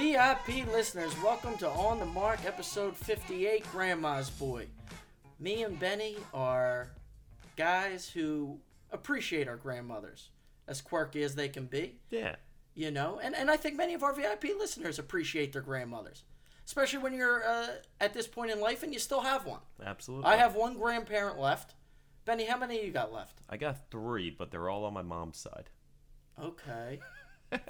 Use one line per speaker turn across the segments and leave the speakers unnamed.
VIP listeners, welcome to On the Marc, episode 58, Grandma's Boy. Me and Benny are guys who appreciate our grandmothers, as quirky as they can be,
Yeah.
you know, and, and I think many of our VIP listeners appreciate their grandmothers, especially when you're uh, at this point in life and you still have one.
Absolutely.
I have one grandparent left. Benny, how many you got left?
I got three, but they're all on my mom's side.
Okay.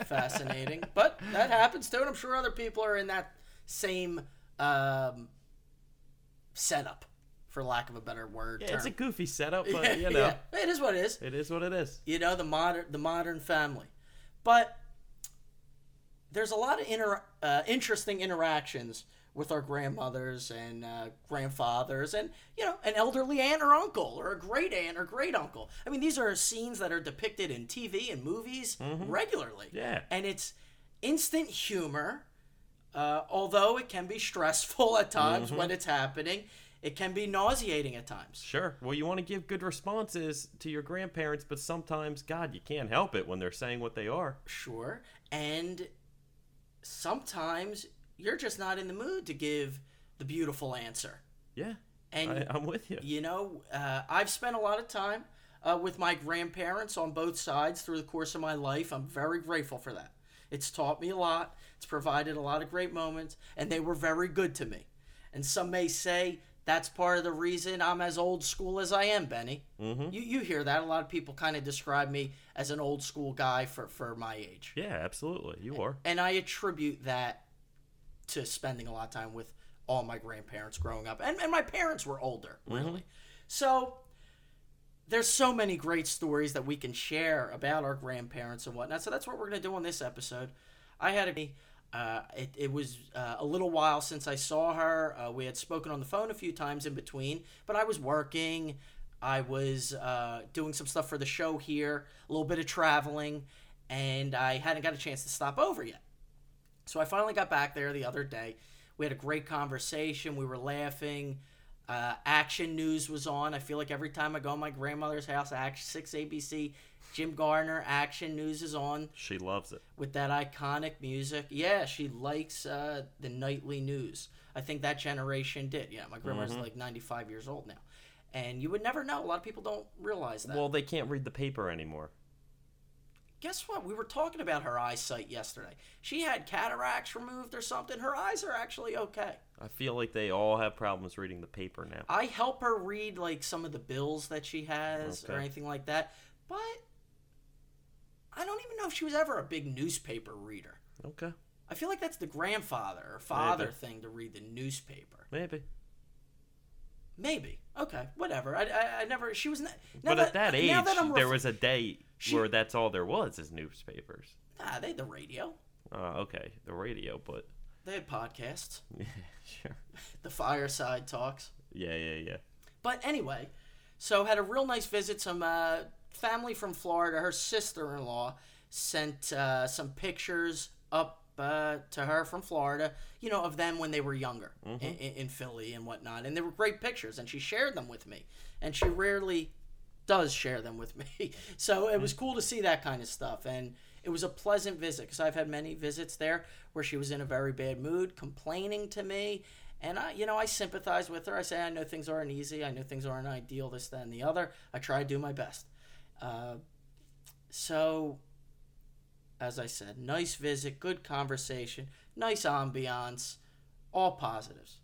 Fascinating. but that happens too, and I'm sure other people are in that same um, setup, for lack of a better word.
Yeah,
term.
it's a goofy setup, but
Yeah,
you know,
yeah. it is what it is.
it is what it is.
You know, the modern the modern family. But there's a lot of inter- uh, interesting interactions with our grandmothers and uh, grandfathers and you know an elderly aunt or uncle or a great aunt or great uncle i mean these are scenes that are depicted in tv and movies regularly
Yeah.
and it's instant humor uh, although it can be stressful at times when it's happening it can be nauseating at times
Sure. Well, you want to give good responses to your grandparents, but sometimes, God, you can't help it when they're saying what they are.
Sure. And sometimes you're just not in the mood to give the beautiful answer.
Yeah.
And
I, I'm with you.
you know, uh, I've spent a lot of time uh, with my grandparents on both sides through the course of my life. I'm very grateful for that. It's taught me a lot. It's provided a lot of great moments, and they were very good to me. And some may say that's part of the reason I'm as old school as I am, Benny.
Mm-hmm.
You you hear that? A lot of people kind of describe me as an old school guy for for my age.
Yeah, absolutely. You are.
and I attribute that to spending a lot of time with all my grandparents growing up, and, and my parents were older, really. So there's so many great stories that we can share about our grandparents and whatnot. So that's what we're gonna do on this episode. I had a uh, it, it was uh, a little while since I saw her. Uh, we had spoken on the phone a few times in between, but I was working. I was uh, doing some stuff for the show here, a little bit of traveling, and I hadn't got a chance to stop over yet. So I finally got back there the other day. We had a great conversation. We were laughing. Uh, action news was on. I feel like every time I go to my grandmother's house, Action 6 ABC, Jim Gardner, Action News is on
She loves it.
with that iconic music. Yeah, she likes uh, the nightly news. I think that generation did. Yeah, my grandma's like 95 years old now. And you would never know. A lot of people don't realize that.
Well, they can't read the paper anymore.
Guess what? We were talking about her eyesight yesterday. She had cataracts removed or something. Her eyes are actually okay.
I feel like they all have problems reading the paper now.
I help her read like some of the bills that she has or anything like that. But I don't even know if she was ever a big newspaper reader.
Okay.
I feel like that's the grandfather or father
Maybe.
thing to read the newspaper.
Maybe.
Maybe. Okay. Whatever. I, I, I never. She was. Not,
but at that age,
that I'm
there was a day
She-
where that's all there was is newspapers.
Nah, they had the radio.
Uh, okay, the radio, but
They had podcasts.
Yeah, sure.
The fireside talks.
Yeah, yeah, yeah.
But anyway, so had a real nice visit. Some uh, family from Florida. Her sister-in-law sent uh, some pictures up uh, to her from Florida. You know, of them when they were younger in, in, in Philly and whatnot. And they were great pictures, and she shared them with me. And she rarely does share them with me. So it was cool to see that kind of stuff. And it was a pleasant visit because I've had many visits there where she was in a very bad mood, complaining to me. And I, you know, I sympathize with her. I say, I know things aren't easy. I know things aren't ideal, this, that, and the other. I try to do my best. Uh, so, as I said, nice visit, good conversation, nice ambiance, all positives.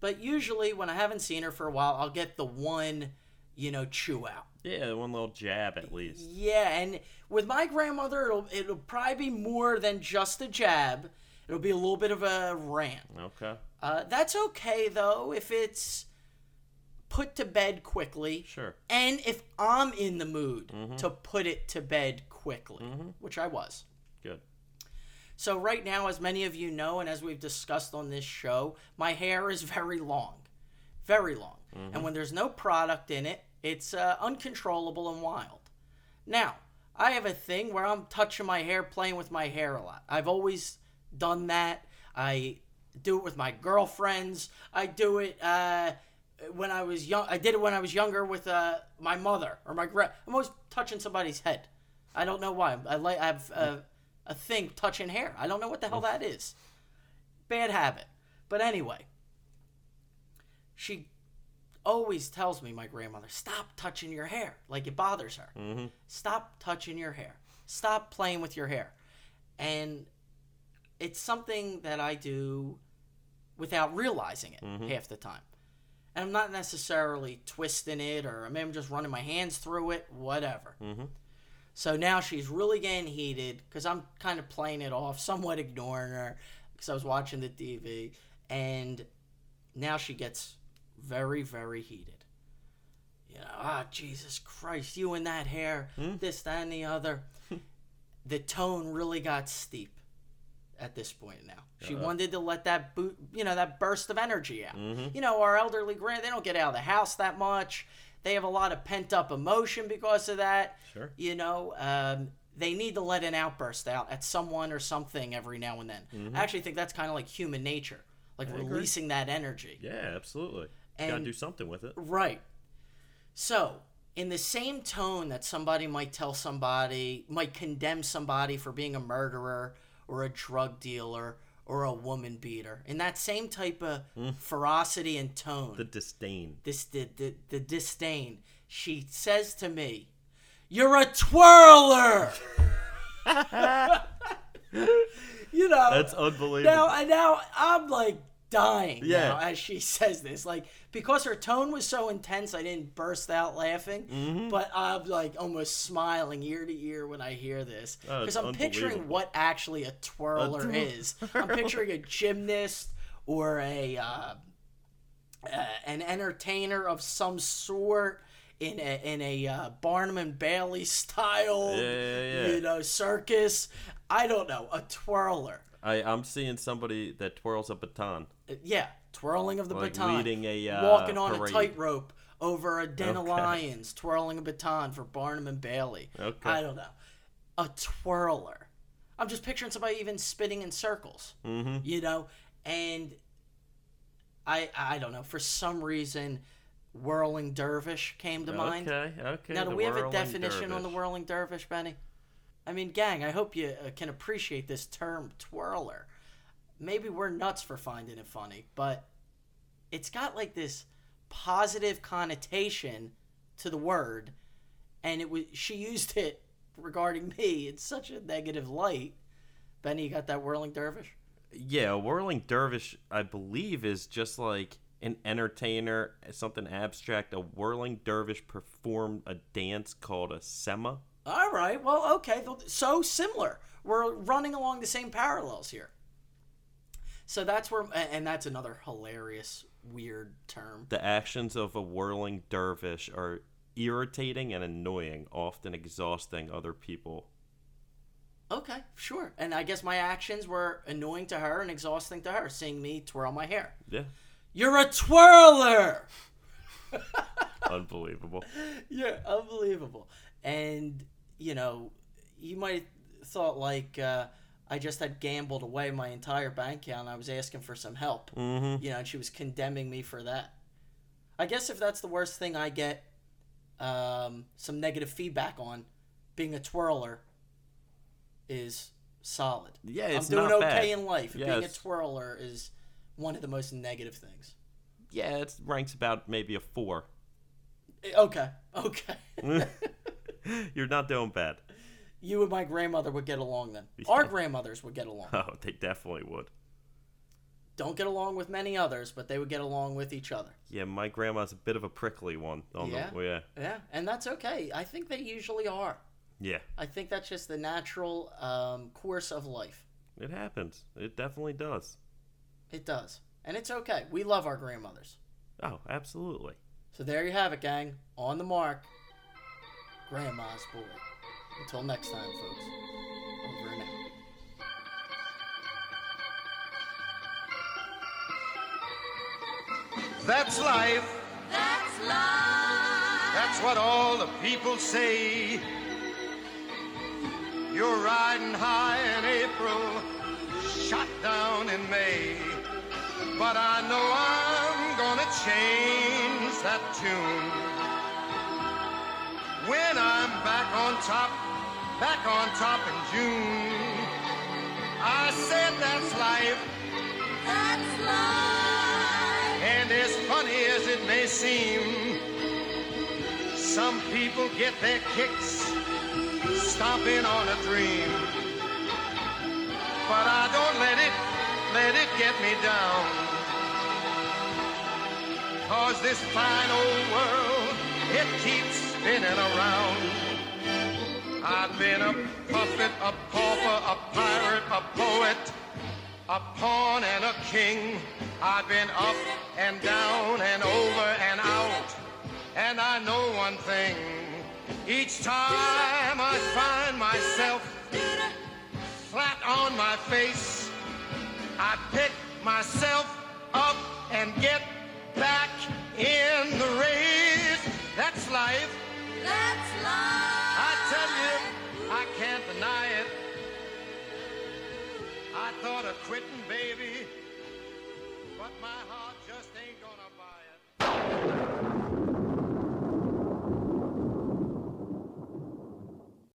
But usually, when I haven't seen her for a while, I'll get the one, you know, chew out.
Yeah, one little jab at least.
Yeah, and with my grandmother, it'll it'll probably be more than just a jab. It'll be a little bit of a rant.
Okay.
Uh, that's okay though if it's put to bed quickly,
Sure.
and if I'm in the mood to put it to bed quickly, which I was.
Good.
So right now, as many of you know, and as we've discussed on this show, my hair is very long, very long, and when there's no product in it, it's uh, uncontrollable and wild. Now, I have a thing where I'm touching my hair, playing with my hair a lot. I've always done that. I do it with my girlfriends. I do it uh, when I was young. I did it when I was younger with uh, my mother or my gra. I'm always touching somebody's head. I don't know why. I like I have a, a thing touching hair. I don't know what the hell that is. Bad habit. But anyway, she always tells me, my grandmother, stop touching your hair. Like it bothers her.
Mm-hmm.
Stop touching your hair. Stop playing with your hair. And it's something that I do without realizing it
Mhm.
half the time. And I'm not necessarily twisting it or maybe I'm just running my hands through it, whatever.
Mm-hmm.
So now she's really getting heated because I'm kind of playing it off, somewhat ignoring her because I was watching the TV. And now she gets very, very heated. You know, ah, Jesus Christ, you and that hair,
Hmm?
this, that, and the other. the tone really got steep at this point now. She
Uh-oh.
wanted to let that boot, you know, that burst of energy out.
Mhm.
You know, our elderly grand, they don't get out of the house that much. They have a lot of pent up emotion because of that.
Sure.
You know, um, they need to let an outburst out at someone or something every now and then. I actually think that's kind of like human nature, like
Mm-hmm. I agree.
releasing that energy.
Yeah, absolutely. Gotta do something with it.
Right. So, in the same tone that somebody might tell somebody, might condemn somebody for being a murderer or a drug dealer or a woman beater, in that same type of mm. ferocity and tone,
The disdain.
this the, the, the disdain, she says to me, You're a twirler! you know,
That's unbelievable.
now, and now I'm like dying
Yeah.
now as she says this. Like because her tone was so intense, I didn't burst out laughing,
Mm-hmm.
but I'm like almost smiling ear to ear when I hear this because I'm picturing what actually a twirler
twirl-
is. I'm picturing a gymnast or a uh, uh, an entertainer of some sort. In a in a uh, Barnum and Bailey style,
Yeah, yeah, yeah.
you know, circus. I don't know, a twirler.
I, I'm seeing somebody that twirls a baton.
Yeah, twirling of the
Like
baton,
leading a, uh,
walking on
parade.
a tightrope over a den of lions, twirling a baton for Barnum and Bailey.
Okay.
I don't know, a twirler. I'm just picturing somebody even spinning in circles,
Mm-hmm.
you know, and I I don't know for some reason, whirling dervish came to mind.
Okay, okay.
Now, do
the
we have a
whirling
definition on the whirling dervish, Benny? I mean, gang, I hope you uh, can appreciate this term twirler. Maybe we're nuts for finding it funny, but it's got like this positive connotation to the word, and it was she used it regarding me in such a negative light. Benny, you got that whirling dervish?
Yeah, a whirling dervish, I believe, is just like an entertainer, something abstract. A whirling dervish performed a dance called a sema.
All right. Well, okay. So similar. We're running along the same parallels here. So that's where, and that's another hilarious, weird term.
The actions of a whirling dervish are irritating and annoying, often exhausting other people.
Okay, sure. And I guess my actions were annoying to her and exhausting to her, seeing me twirl my hair.
Yeah,
You're a twirler!
unbelievable.
yeah, unbelievable. And, you know, you might thought like uh, I just had gambled away my entire bank account and I was asking for some help.
Mm-hmm.
you know, and she was condemning me for that. I guess if that's the worst thing I get um, some negative feedback on, being a twirler is solid.
Yeah.
I'm doing okay
bad.
in life. Being a twirler is one of the most negative things.
Yeah, it ranks about maybe a four.
Eh, Okay, okay.
You're not doing bad.
you and my grandmother would get along then. Our grandmothers would get along.
Oh, they definitely would.
Don't get along with many others, but they would get along with each other.
Yeah, my grandma's a bit of a prickly one. On
Yeah?
The, yeah.
Yeah, and that's okay. I think they usually are.
Yeah.
I think that's just the natural um, course of life.
It happens. It definitely does.
It does. And it's okay. We love our grandmothers.
Oh, absolutely.
So there you have it, gang. On the Marc. Grandma's boy. Until next time, folks. Over and out.
That's life.
That's life.
That's what all the people say. You're riding high in April, shot down in May. But I know I'm gonna change that tune. When I'm back on top, back on top in June. I said that's life.
That's life.
And as funny as it may seem, some people get their kicks stomping on a dream. But I don't let it, let it get me down. Cause this fine old world, it keeps spinning around. I've been a puppet, a pauper, a pirate, a poet, a pawn and a king. I've been up and down and over and out. And I know one thing. Each time I find myself flat on my face, I pick myself up and get back in the race. That's life.
That's life.
I tell you, I can't deny it. I thought of quitting, baby, but my heart just ain't gonna buy it.